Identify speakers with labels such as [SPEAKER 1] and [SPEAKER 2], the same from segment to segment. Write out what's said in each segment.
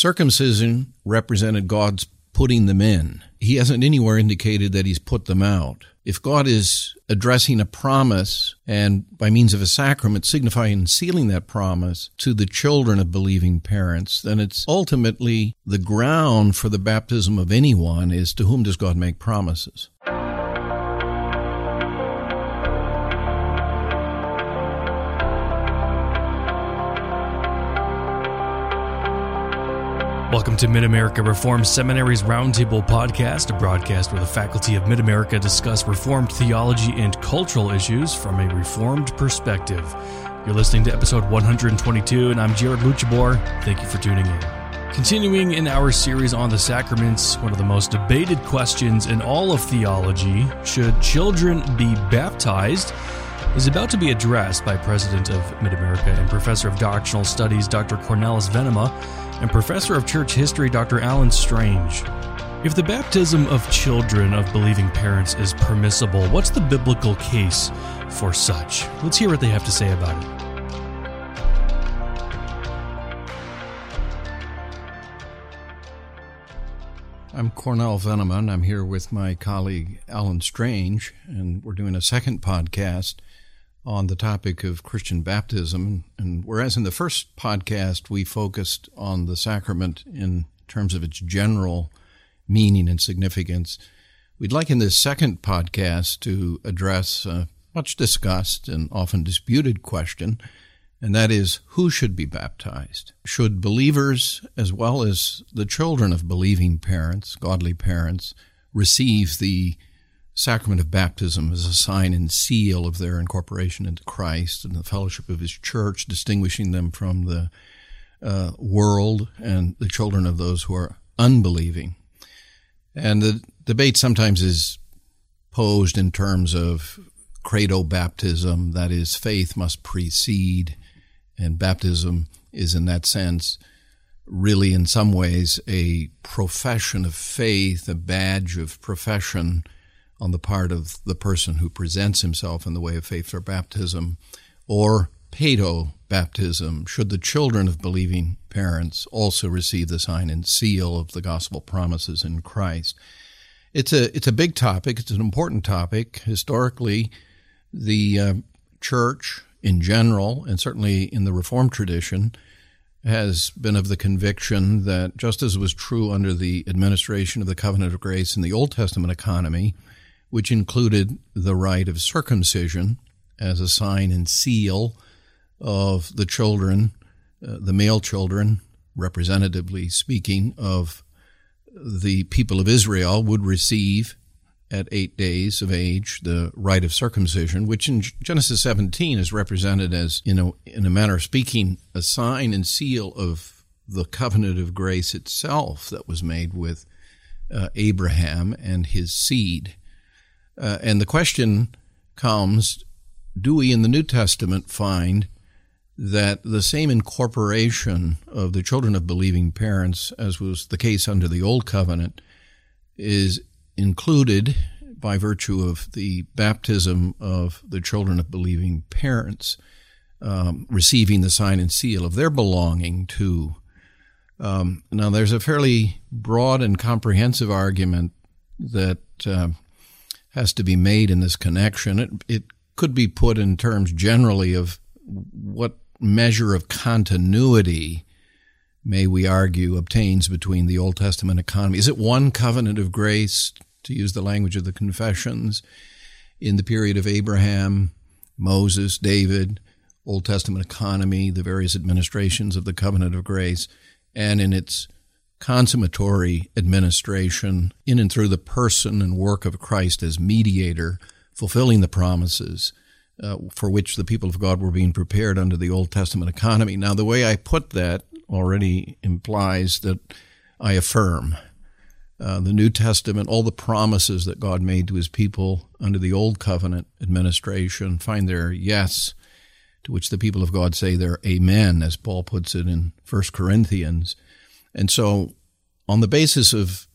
[SPEAKER 1] Circumcision represented God's putting them in. He hasn't anywhere indicated that he's put them out. If God is addressing a promise and by means of a sacrament signifying sealing that promise to the children of believing parents, then it's ultimately the ground for the baptism of anyone is to whom does God make promises.
[SPEAKER 2] Welcome to Mid America Reformed Seminary's Roundtable Podcast, a broadcast where the faculty of Mid America discuss Reformed theology and cultural issues from a Reformed perspective. You're listening to episode 122, and I'm Jared Luchabor. Thank you for tuning in. Continuing in our series on the sacraments, one of the most debated questions in all of theology should children be baptized? is about to be addressed by President of Mid America and Professor of Doctrinal Studies Dr. Cornelis Venema and Professor of Church History Dr. Alan Strange. If the baptism of children of believing parents is permissible, what's the biblical case for such? Let's hear what they have to say about it.
[SPEAKER 1] I'm Cornel Venema. I'm here with my colleague Alan Strange, and we're doing a second podcast on the topic of Christian baptism. And whereas in the first podcast we focused on the sacrament in terms of its general meaning and significance, we'd like in this second podcast to address a much discussed and often disputed question, and that is who should be baptized? Should believers, as well as the children of believing parents, godly parents, receive the sacrament of baptism as a sign and seal of their incorporation into Christ and the fellowship of His church, distinguishing them from the uh, world and the children of those who are unbelieving. And the debate sometimes is posed in terms of credo baptism, that is, faith must precede, and baptism is in that sense really, in some ways, a profession of faith, a badge of profession on the part of the person who presents himself in the way of faith or baptism, or paedo baptism, should the children of believing parents also receive the sign and seal of the gospel promises in Christ. It's a it's a big topic. It's an important topic. Historically, the uh, church in general, and certainly in the Reformed tradition, has been of the conviction that just as was true under the administration of the covenant of grace in the Old Testament economy, which included the rite of circumcision as a sign and seal of the children, uh, the male children, representatively speaking, of the people of Israel would receive at eight days of age the rite of circumcision, which in Genesis 17 is represented as, you know, in a manner of speaking, a sign and seal of the covenant of grace itself that was made with uh, Abraham and his seed. Uh, and the question comes do we in the New Testament find that the same incorporation of the children of believing parents, as was the case under the Old Covenant, is included by virtue of the baptism of the children of believing parents, um, receiving the sign and seal of their belonging to. Um, now, there's a fairly broad and comprehensive argument that uh, has to be made in this connection. It, it could be put in terms generally of what measure of continuity, may we argue, obtains between the Old Testament economy. Is it one covenant of grace, to use the language of the confessions, in the period of Abraham, Moses, David, Old Testament economy, the various administrations of the covenant of grace, and in its consummatory administration in and through the person and work of Christ as mediator, fulfilling the promises uh, for which the people of God were being prepared under the Old Testament economy. Now, the way I put that already implies that I affirm uh, the New Testament, all the promises that God made to his people under the Old Covenant administration find their yes, to which the people of God say their amen, as Paul puts it in 1 Corinthians. And so, on the basis of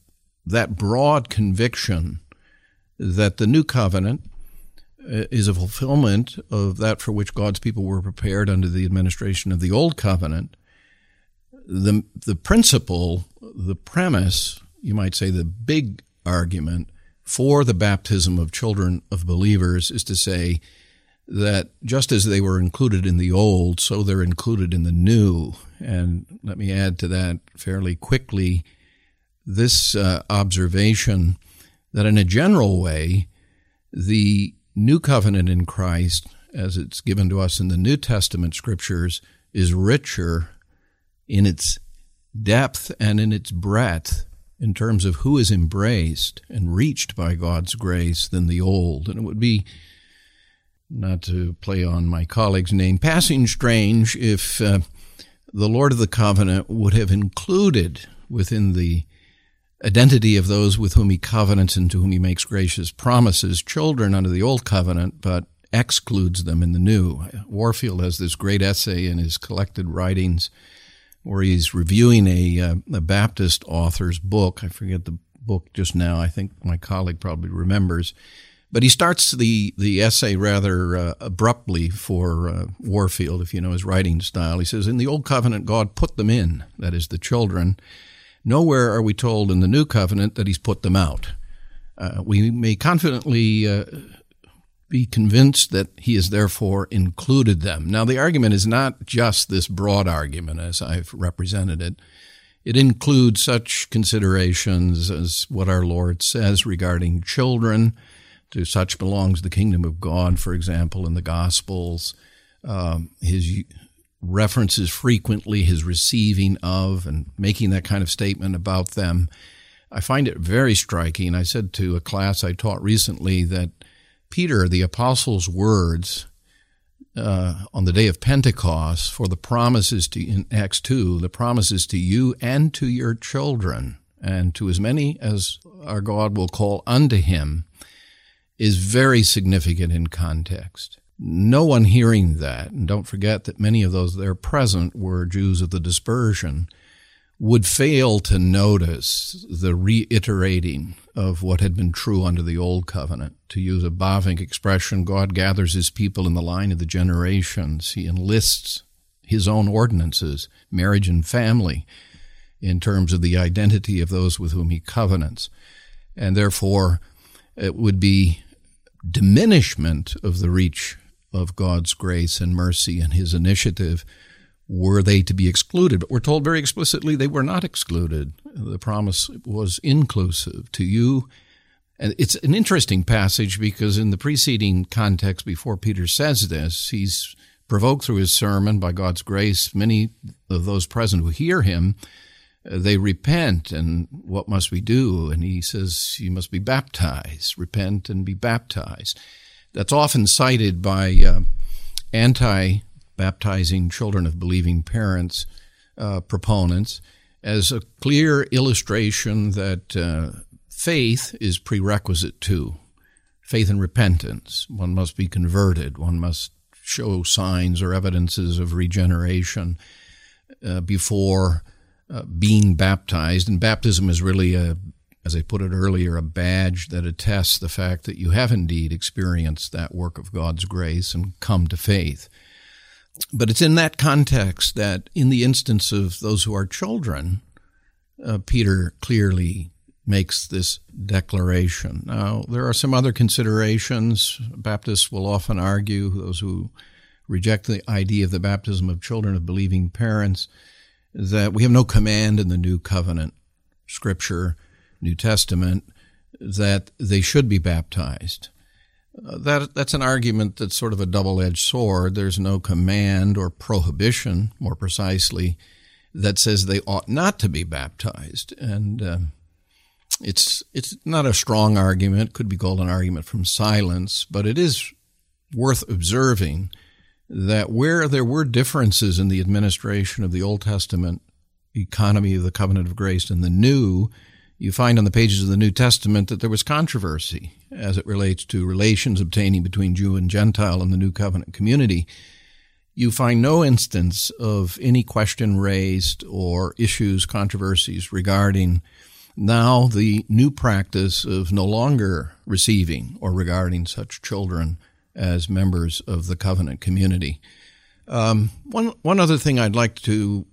[SPEAKER 1] that broad conviction that the new covenant uh, is a fulfillment of that for which God's people were prepared under the administration of the old covenant, the the principle, the premise, you might say, the big argument for the baptism of children of believers is to say that just as they were included in the old, so they're included in the new. And let me add to that fairly quickly this uh, observation that in a general way, the new covenant in Christ, as it's given to us in the New Testament scriptures, is richer in its depth and in its breadth in terms of who is embraced and reached by God's grace than the old. And it would be, not to play on my colleague's name, passing strange if uh, the Lord of the covenant would have included within the identity of those with whom he covenants and to whom he makes gracious promises children under the old covenant, but excludes them in the new. Warfield has this great essay in his collected writings where he's reviewing a, uh, a Baptist author's book. I forget the book just now. I think my colleague probably remembers. But he starts the, the essay rather uh, abruptly for uh, Warfield, if you know his writing style. He says, In the Old Covenant, God put them in, that is, the children. Nowhere are we told in the New Covenant that He's put them out. Uh, we may confidently uh, be convinced that he has therefore included them. Now, the argument is not just this broad argument as I've represented it. It includes such considerations as what our Lord says regarding children. To such belongs the kingdom of God, for example, in the Gospels. Um, his references frequently his receiving of and making that kind of statement about them. I find it very striking. I said to a class I taught recently that Peter, the apostle's words uh, on the day of Pentecost for the promises to, in Acts 2, the promises to you and to your children and to as many as our God will call unto him is very significant in context. No one hearing that, and don't forget that many of those there present were Jews of the dispersion, would fail to notice the reiterating of what had been true under the old covenant. To use a Bavinck expression, God gathers his people in the line of the generations. He enlists his own ordinances, marriage and family, in terms of the identity of those with whom he covenants. And therefore, it would be diminishment of the reach of God's grace and mercy and his initiative were they to be excluded? But we're told very explicitly they were not excluded. The promise was inclusive to you. And it's an interesting passage because in the preceding context, before Peter says this, he's provoked through his sermon by God's grace. Many of those present who hear him, they repent. And what must we do? And he says, You must be baptized. Repent and be baptized. That's often cited by uh, anti baptizing children of believing parents uh, proponents as a clear illustration that uh, faith is prerequisite to faith and repentance. One must be converted. One must show signs or evidences of regeneration uh, before uh, being baptized. And baptism is really a as I put it earlier, a badge that attests the fact that you have indeed experienced that work of God's grace and come to faith. But it's in that context that, in the instance of those who are children, uh, Peter clearly makes this declaration. Now, there are some other considerations. Baptists will often argue, those who reject the idea of the baptism of children of believing parents, that we have no command in the New Covenant, Scripture, New Testament, that they should be baptized. Uh, that that's an argument that's sort of a double-edged sword. There's no command or prohibition, more precisely, that says they ought not to be baptized, and uh, it's it's not a strong argument. Could be called an argument from silence, but it is worth observing that where there were differences in the administration of the Old Testament economy of the covenant of grace and the New, you find on the pages of the New Testament that there was controversy as it relates to relations obtaining between Jew and Gentile in the New Covenant community. You find no instance of any question raised or issues, controversies regarding now the new practice of no longer receiving or regarding such children as members of the covenant community. Um, one one other thing I'd like to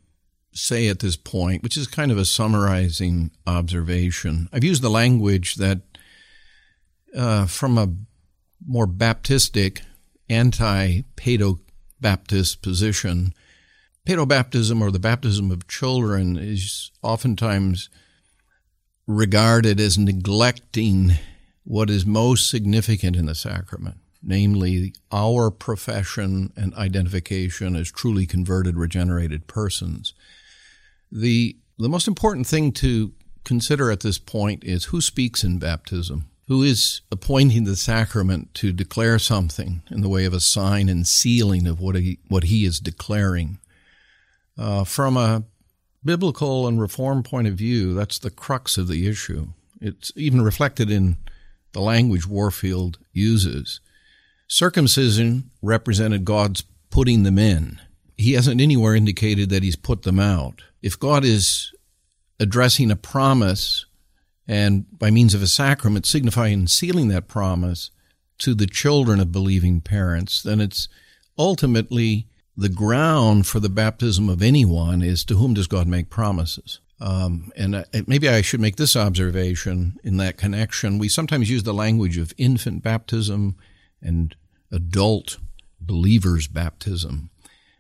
[SPEAKER 1] say at this point, which is kind of a summarizing observation. I've used the language that uh, from a more Baptistic, anti Paedo Baptist position, Paedo baptism or the baptism of children is oftentimes regarded as neglecting what is most significant in the sacrament, namely our profession and identification as truly converted, regenerated persons. The, the most important thing to consider at this point is who speaks in baptism, who is appointing the sacrament to declare something in the way of a sign and sealing of what he, what he is declaring. Uh, from a biblical and reform point of view, that's the crux of the issue. It's even reflected in the language Warfield uses. Circumcision represented God's putting them in. He hasn't anywhere indicated that he's put them out. If God is addressing a promise and by means of a sacrament signifying and sealing that promise to the children of believing parents, then it's ultimately the ground for the baptism of anyone is to whom does God make promises? Um, and uh, maybe I should make this observation in that connection. We sometimes use the language of infant baptism and adult believers' baptism,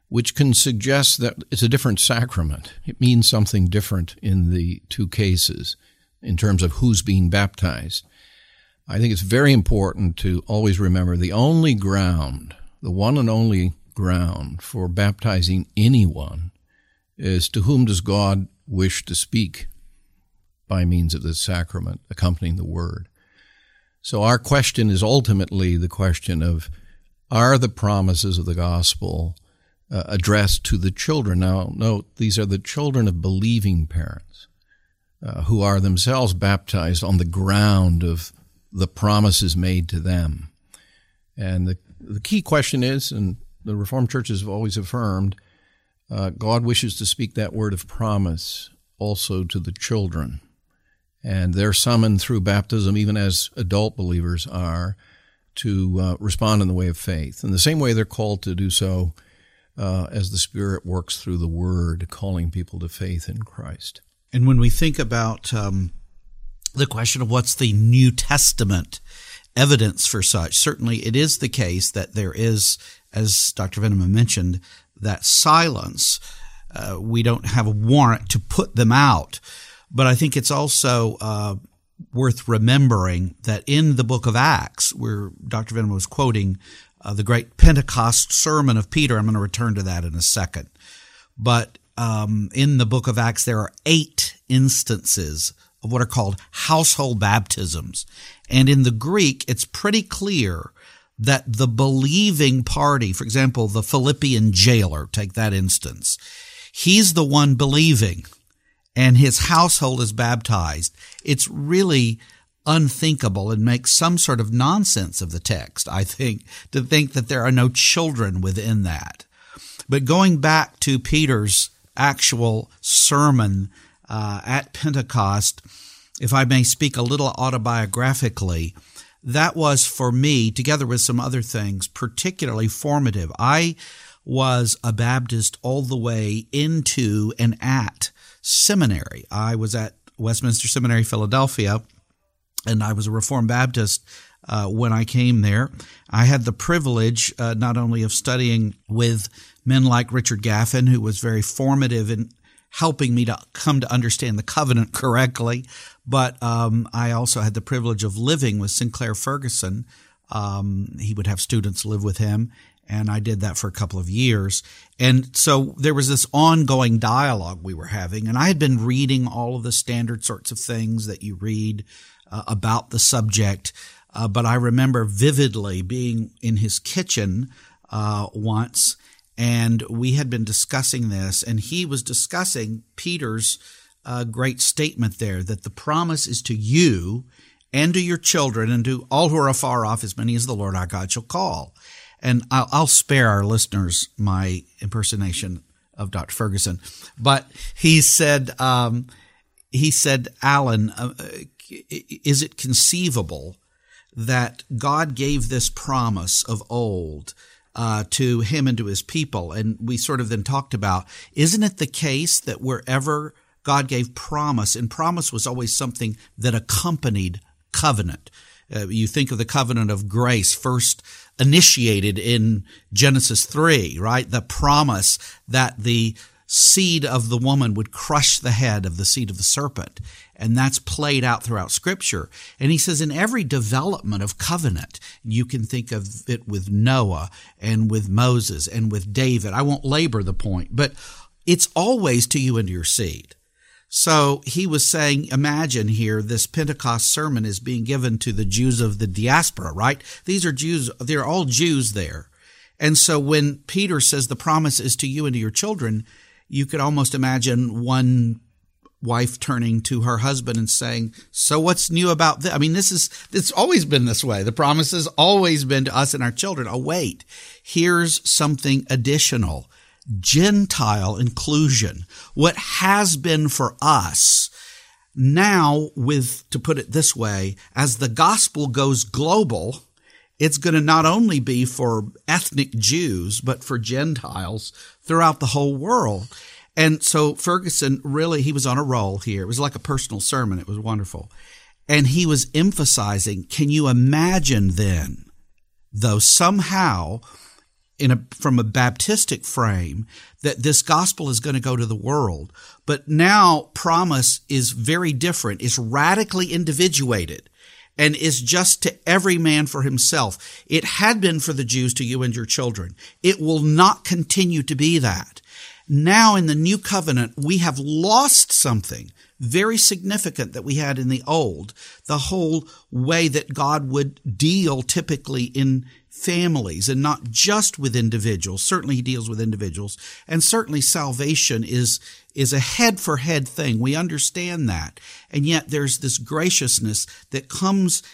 [SPEAKER 1] which can suggest that it's a different sacrament. It means something different in the two cases in terms of who's being baptized. I think it's very important to always remember the only ground, the one and only ground for baptizing anyone is to whom does God wish to speak by means of this sacrament accompanying the word. So our question is ultimately the question of are the promises of the gospel uh, addressed to the children? Now, note, these are the children of believing parents uh, who are themselves baptized on the ground of the promises made to them. And the, the key question is, and the Reformed churches have always affirmed, uh, God wishes to speak that word of promise also to the children. And they're summoned through baptism, even as adult believers are, to uh, respond in the way of faith. In the same way, they're called to do so uh, as the Spirit works through the Word, calling people to faith in Christ.
[SPEAKER 3] And when we think about um, the question of what's the New Testament evidence for such, certainly it is the case that there is, as Dr. Venema mentioned, that silence. Uh, we don't have a warrant to put them out. But I think it's also uh, worth remembering that in the book of Acts, where Dr. Venema was quoting uh, the great Pentecost sermon of Peter, I'm going to return to that in a second. But um, in the book of Acts, there are eight instances of what are called household baptisms. And in the Greek, it's pretty clear that the believing party, for example, the Philippian jailer, take that instance, he's the one believing and his household is baptized. It's really unthinkable and makes some sort of nonsense of the text, I think, to think that there are no children within that. But going back to Peter's actual sermon uh, at Pentecost, if I may speak a little autobiographically, that was for me, together with some other things, particularly formative. I was a Baptist all the way into and at seminary. I was at Westminster Seminary, Philadelphia, and I was a Reformed Baptist uh, when I came there. I had the privilege uh, not only of studying with men like Richard Gaffin, who was very formative in helping me to come to understand the covenant correctly. But um, I also had the privilege of living with Sinclair Ferguson. Um, he would have students live with him, and I did that for a couple of years. And so there was this ongoing dialogue we were having, and I had been reading all of the standard sorts of things that you read uh, about the subject. Uh, but I remember vividly being in his kitchen uh, once and we had been discussing this, and he was discussing Peter's uh, great statement there that the promise is to you and to your children and to all who are afar off, as many as the Lord our God shall call. And I'll, I'll spare our listeners my impersonation of Dr. Ferguson, but he said, um, he said, Alan, uh, is it conceivable that God gave this promise of old uh, to him and to his people. And we sort of then talked about, isn't it the case that wherever God gave promise, and promise was always something that accompanied covenant. Uh, you think of the covenant of grace first initiated in Genesis 3, right? The promise that the seed of the woman would crush the head of the seed of the serpent. And that's played out throughout scripture. And he says in every development of covenant, you can think of it with Noah and with Moses and with David. I won't labor the point, but it's always to you and to your seed. So he was saying, imagine here, this Pentecost sermon is being given to the Jews of the diaspora, right? These are Jews, they're all Jews there. And so when Peter says the promise is to you and to your children, you could almost imagine one wife turning to her husband and saying, "So what's new about this?" I mean, this is it's always been this way. The promise has always been to us and our children. Oh, wait, here's something additional: Gentile inclusion. What has been for us now, with to put it this way, as the gospel goes global. It's going to not only be for ethnic Jews, but for Gentiles throughout the whole world. And so Ferguson really, he was on a roll here. It was like a personal sermon. It was wonderful. And he was emphasizing, can you imagine then, though somehow in a, from a Baptistic frame, that this gospel is going to go to the world. But now promise is very different. It's radically individuated and is just to every man for himself. It had been for the Jews to you and your children. It will not continue to be that. Now in the new covenant, we have lost something very significant that we had in the old. The whole way that God would deal typically in families and not just with individuals. Certainly he deals with individuals and certainly salvation is, is a head for head thing. We understand that. And yet there's this graciousness that comes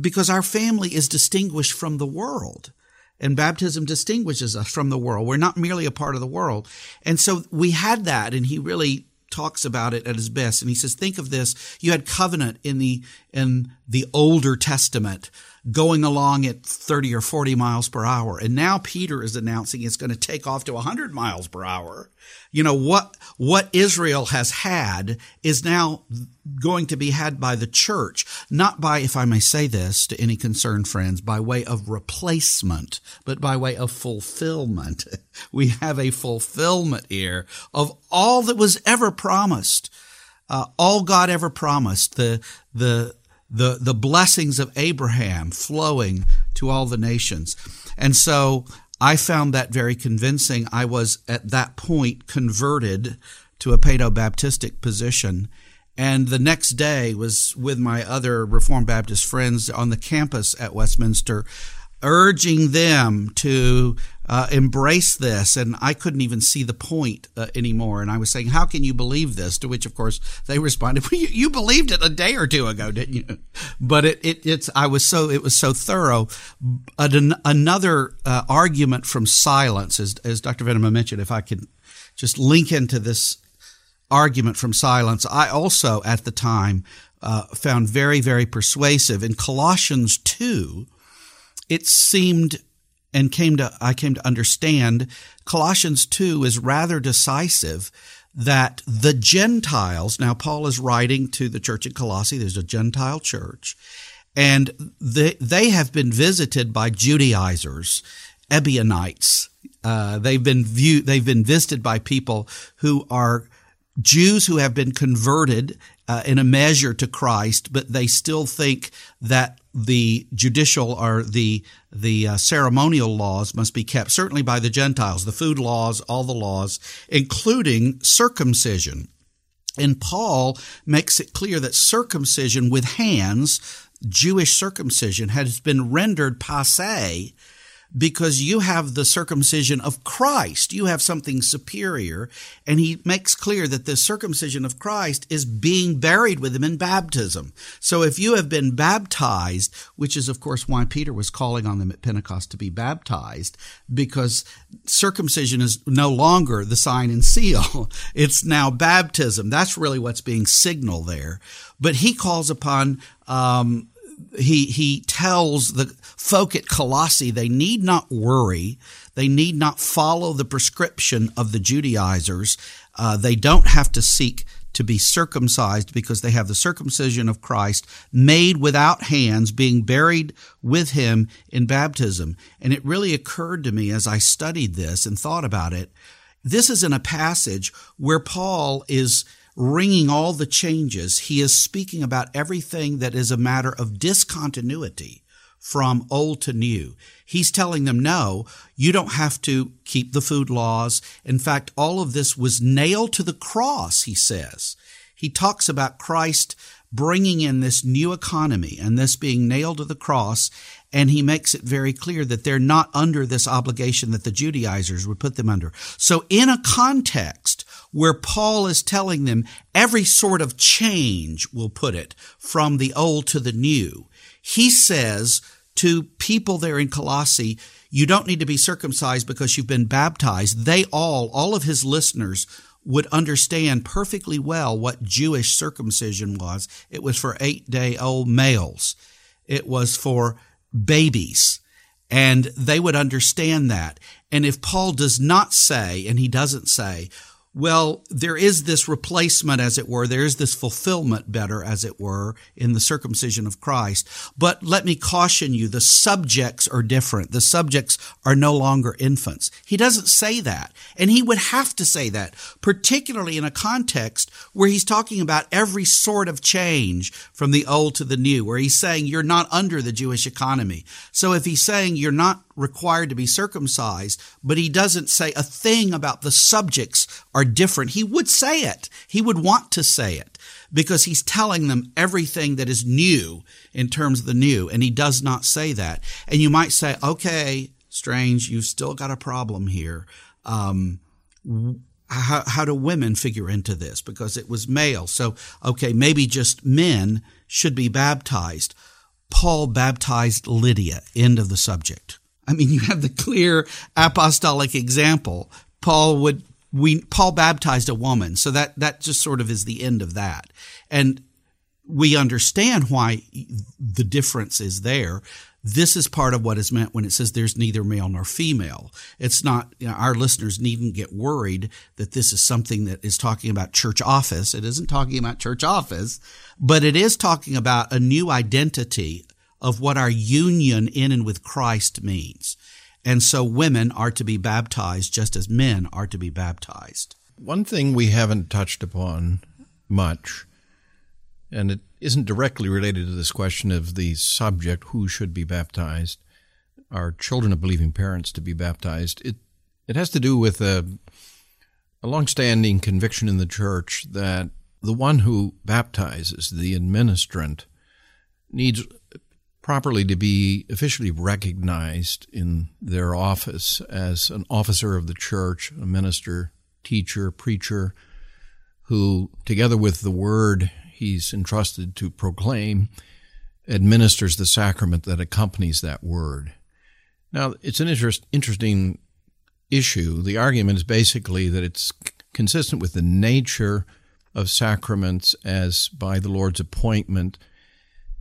[SPEAKER 3] because our family is distinguished from the world. And baptism distinguishes us from the world. We're not merely a part of the world. And so we had that, and he really talks about it at his best. And he says, think of this. You had covenant in the, in the older testament going along at 30 or 40 miles per hour. And now Peter is announcing it's going to take off to 100 miles per hour. You know, what, what Israel has had is now going to be had by the church, not by, if I may say this to any concerned friends, by way of replacement, but by way of fulfillment. We have a fulfillment here of all that was ever promised. Uh, all God ever promised, the, the, the, the blessings of Abraham flowing to all the nations. And so I found that very convincing. I was at that point converted to a Paedo-Baptistic position. And the next day was with my other Reformed Baptist friends on the campus at Westminster, urging them to uh, embrace this. And I couldn't even see the point uh, anymore. And I was saying, How can you believe this? To which, of course, they responded, well, you, you, believed it a day or two ago, didn't you? But it, it, it's, I was so, it was so thorough. An, another uh, argument from silence, as, as Dr. Venema mentioned, if I could just link into this argument from silence, I also at the time uh, found very, very persuasive. In Colossians 2, it seemed and came to I came to understand Colossians 2 is rather decisive that the Gentiles now Paul is writing to the church at Colossae there's a Gentile church and they they have been visited by Judaizers Ebionites. Uh, they've been viewed they've been visited by people who are Jews who have been converted uh, in a measure to Christ, but they still think that the judicial or the the uh, ceremonial laws must be kept. Certainly by the Gentiles, the food laws, all the laws, including circumcision. And Paul makes it clear that circumcision with hands, Jewish circumcision, has been rendered passe because you have the circumcision of Christ. You have something superior. And he makes clear that the circumcision of Christ is being buried with him in baptism. So if you have been baptized, which is of course why Peter was calling on them at Pentecost to be baptized, because circumcision is no longer the sign and seal. It's now baptism. That's really what's being signaled there. But he calls upon um, he he tells the folk at Colossae they need not worry, they need not follow the prescription of the Judaizers. Uh, they don't have to seek to be circumcised because they have the circumcision of Christ made without hands, being buried with him in baptism. And it really occurred to me as I studied this and thought about it. This is in a passage where Paul is ringing all the changes. He is speaking about everything that is a matter of discontinuity from old to new. He's telling them, no, you don't have to keep the food laws. In fact, all of this was nailed to the cross, he says. He talks about Christ bringing in this new economy and this being nailed to the cross. And he makes it very clear that they're not under this obligation that the Judaizers would put them under. So in a context where Paul is telling them every sort of change, we'll put it, from the old to the new, he says to people there in Colossae, you don't need to be circumcised because you've been baptized. They all, all of his listeners would understand perfectly well what Jewish circumcision was. It was for eight day old males. It was for babies. And they would understand that. And if Paul does not say, and he doesn't say, well, there is this replacement, as it were. There is this fulfillment, better, as it were, in the circumcision of Christ. But let me caution you, the subjects are different. The subjects are no longer infants. He doesn't say that. And he would have to say that, particularly in a context where he's talking about every sort of change from the old to the new, where he's saying you're not under the Jewish economy. So if he's saying you're not required to be circumcised, but he doesn't say a thing about the subjects are different. He would say it. He would want to say it because he's telling them everything that is new in terms of the new. And he does not say that. And you might say, okay, strange, you've still got a problem here. Um, how, how do women figure into this? Because it was male. So, okay, maybe just men should be baptized. Paul baptized Lydia. End of the subject. I mean, you have the clear apostolic example. Paul would we Paul baptized a woman, so that that just sort of is the end of that. And we understand why the difference is there. This is part of what is meant when it says there's neither male nor female. It's not, you know, our listeners needn't get worried that this is something that is talking about church office. It isn't talking about church office, but it is talking about a new identity, of what our union in and with Christ means. And so women are to be baptized just as men are to be baptized.
[SPEAKER 1] One thing we haven't touched upon much, and it isn't directly related to this question of the subject who should be baptized, are children of believing parents to be baptized. It it has to do with a a longstanding conviction in the church that the one who baptizes, the administrant, needs properly to be officially recognized in their office as an officer of the church, a minister, teacher, preacher, who, together with the word he's entrusted to proclaim, administers the sacrament that accompanies that word. Now, it's an interest, interesting issue. The argument is basically that it's consistent with the nature of sacraments as by the Lord's appointment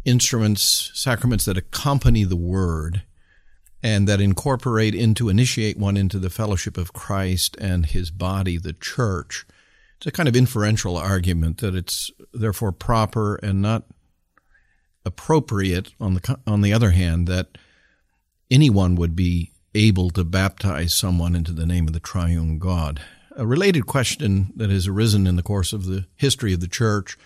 [SPEAKER 1] instruments, sacraments that accompany the word and that incorporate into, initiate one into the fellowship of Christ and his body, the church. It's a kind of inferential argument that it's therefore proper and not appropriate on the on the other hand that anyone would be able to baptize someone into the name of the triune God. A related question that has arisen in the course of the history of the church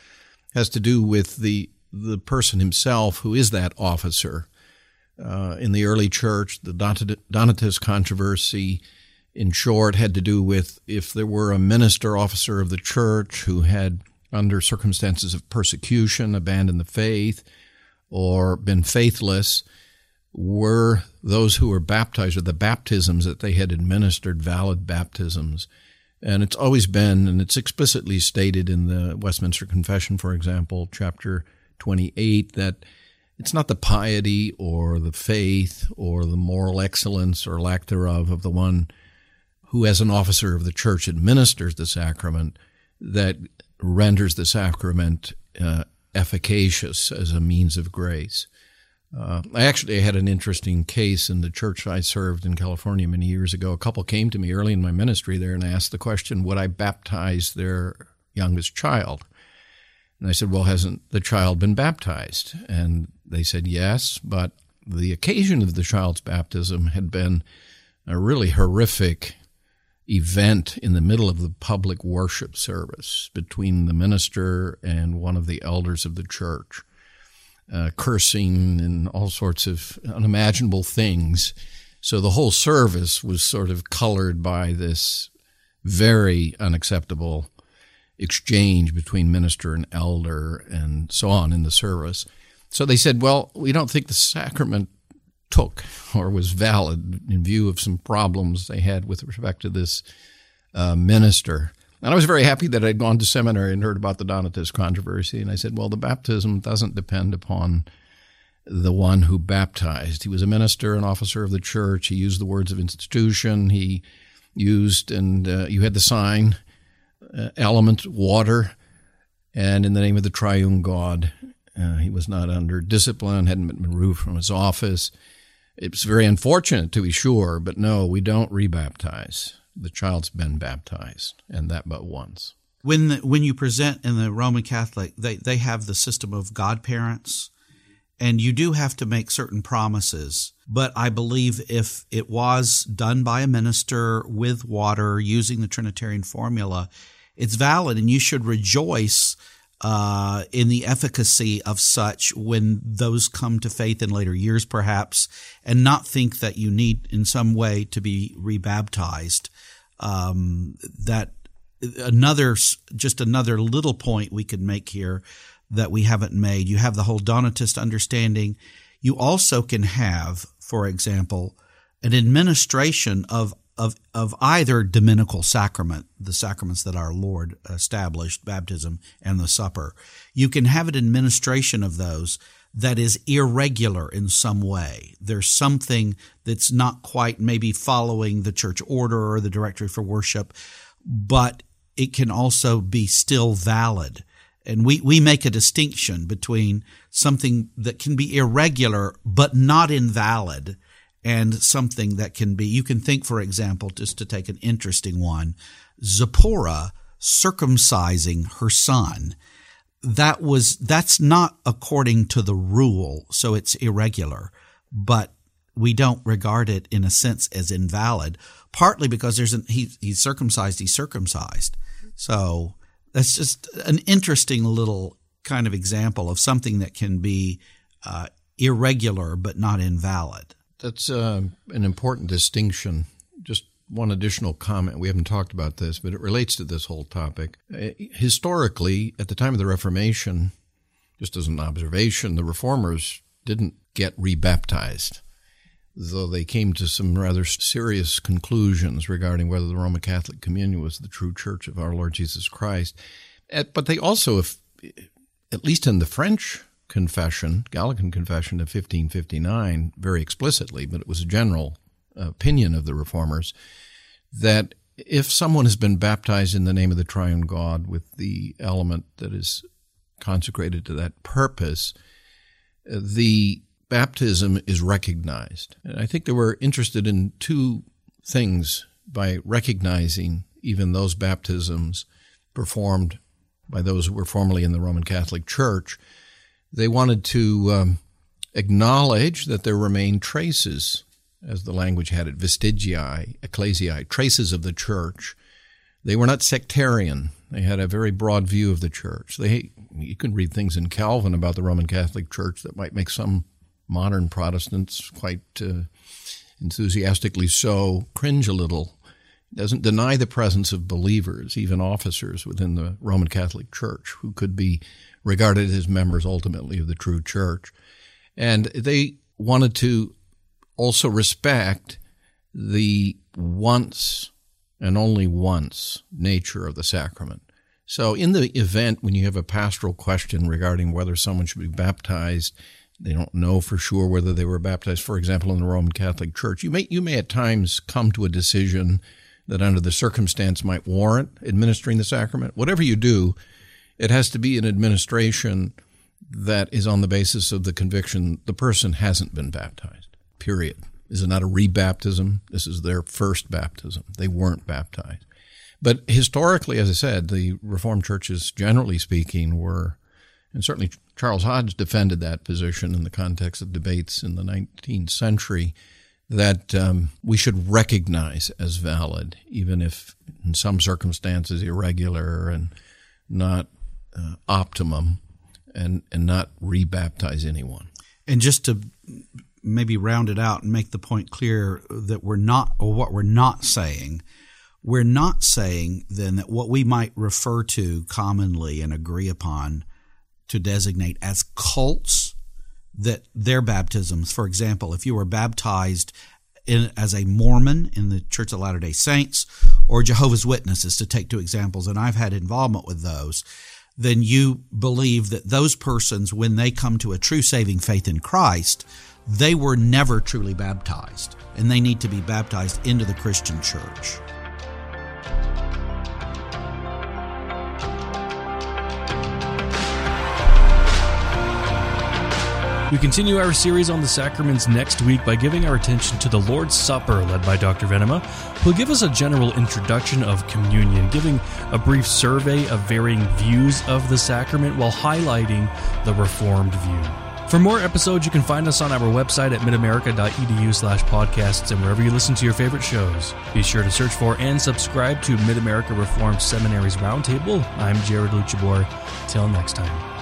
[SPEAKER 1] has to do with the the person himself who is that officer. Uh, in the early church, the Donatist controversy, in short, had to do with if there were a minister officer of the church who had, under circumstances of persecution, abandoned the faith or been faithless, were those who were baptized or the baptisms that they had administered valid baptisms. And it's always been, and it's explicitly stated in the Westminster Confession, for example, chapter 28 that it's not the piety or the faith or the moral excellence or lack thereof of the one who, as an officer of the church, administers the sacrament that renders the sacrament uh, efficacious as a means of grace. Uh, I actually had an interesting case in the church I served in California many years ago. A couple came to me early in my ministry there and asked the question, Would I baptize their youngest child? And I said, Well, hasn't the child been baptized? And they said, Yes, but the occasion of the child's baptism had been a really horrific event in the middle of the public worship service between the minister and one of the elders of the church, uh, cursing and all sorts of unimaginable things. So the whole service was sort of colored by this very unacceptable exchange between minister and elder and so on in the service. So they said, well, we don't think the sacrament took or was valid in view of some problems they had with respect to this uh, minister. And I was very happy that I'd gone to seminary and heard about the Donatist controversy. And I said, well, the baptism doesn't depend upon the one who baptized. He was a minister, an officer of the church. He used the words of institution. He used, and uh, you had the sign, uh, element, water, and in the name of the triune God. Uh, he was not under discipline, hadn't been removed from his office. It's very unfortunate to be sure, but no, we don't rebaptize. The child's been baptized, and that but once.
[SPEAKER 3] When the, when you present in the Roman Catholic, they, they have the system of godparents, and you do have to make certain promises. But I believe if it was done by a minister with water using the Trinitarian formula, it's valid, and you should rejoice uh, in the efficacy of such when those come to faith in later years, perhaps, and not think that you need in some way to be rebaptized. Um, that another, just another little point we could make here that we haven't made. You have the whole Donatist understanding. You also can have, for example, an administration of of, of either dominical sacrament, the sacraments that our Lord established, baptism and the supper. You can have an administration of those that is irregular in some way. There's something that's not quite maybe following the church order or the directory for worship, but it can also be still valid. And we, we make a distinction between something that can be irregular but not invalid and something that can be, you can think, for example, just to take an interesting one, Zipporah circumcising her son. That was, that's not according to the rule, so it's irregular, but we don't regard it in a sense as invalid, partly because there's an, he, he's circumcised, he's circumcised. So that's just an interesting little kind of example of something that can be uh, irregular but not invalid.
[SPEAKER 1] That's uh, an important distinction. Just one additional comment. We haven't talked about this, but it relates to this whole topic. Uh, historically, at the time of the Reformation, just as an observation, the reformers didn't get rebaptized, though they came to some rather serious conclusions regarding whether the Roman Catholic Communion was the true church of our Lord Jesus Christ. But they also, if, at least in the French confession, Gallican confession of 1559, very explicitly, but it was a general opinion of the reformers, that if someone has been baptized in the name of the triune God with the element that is consecrated to that purpose, the baptism is recognized. And I think they were interested in two things by recognizing even those baptisms performed by those who were formerly in the Roman Catholic Church they wanted to um, acknowledge that there remain traces, as the language had it, vestigiae, ecclesiae, traces of the church. They were not sectarian. They had a very broad view of the church. They, you can read things in Calvin about the Roman Catholic Church that might make some modern Protestants quite uh, enthusiastically so cringe a little. It doesn't deny the presence of believers, even officers within the Roman Catholic Church, who could be regarded as members ultimately of the true church. And they wanted to also respect the once and only once nature of the sacrament. So, in the event when you have a pastoral question regarding whether someone should be baptized, they don't know for sure whether they were baptized, for example, in the Roman Catholic Church. You may, you may at times come to a decision that, under the circumstance, might warrant administering the sacrament. Whatever you do, it has to be an administration that is on the basis of the conviction the person hasn't been baptized, period. This is not a rebaptism. This is their first baptism. They weren't baptized. But historically, as I said, the Reformed churches, generally speaking, were, and certainly Charles Hodge defended that position in the context of debates in the 19th century, that um, we should recognize as valid, even if in some circumstances irregular and not uh, optimum, and, and not rebaptize anyone.
[SPEAKER 3] And just to maybe round it out and make the point clear that we're not, or what we're not saying, we're not saying then that what we might refer to commonly and agree upon to designate as cults, that their baptisms, for example, if you were baptized in, as a Mormon in the Church of Latter day Saints or Jehovah's Witnesses, to take two examples, and I've had involvement with those, then you believe that those persons, when they come to a true saving faith in Christ, they were never truly baptized, and they need to be baptized into the Christian church.
[SPEAKER 2] We continue our series on the sacraments next week by giving our attention to the Lord's Supper, led by Dr. Venema, who'll give us a general introduction of communion, giving a brief survey of varying views of the sacrament while highlighting the Reformed view. For more episodes, you can find us on our website at midamerica.edu slash podcasts and wherever you listen to your favorite shows. Be sure to search for and subscribe to Mid America Reformed Seminary's Roundtable. I'm Jared Luchabor. Till next time.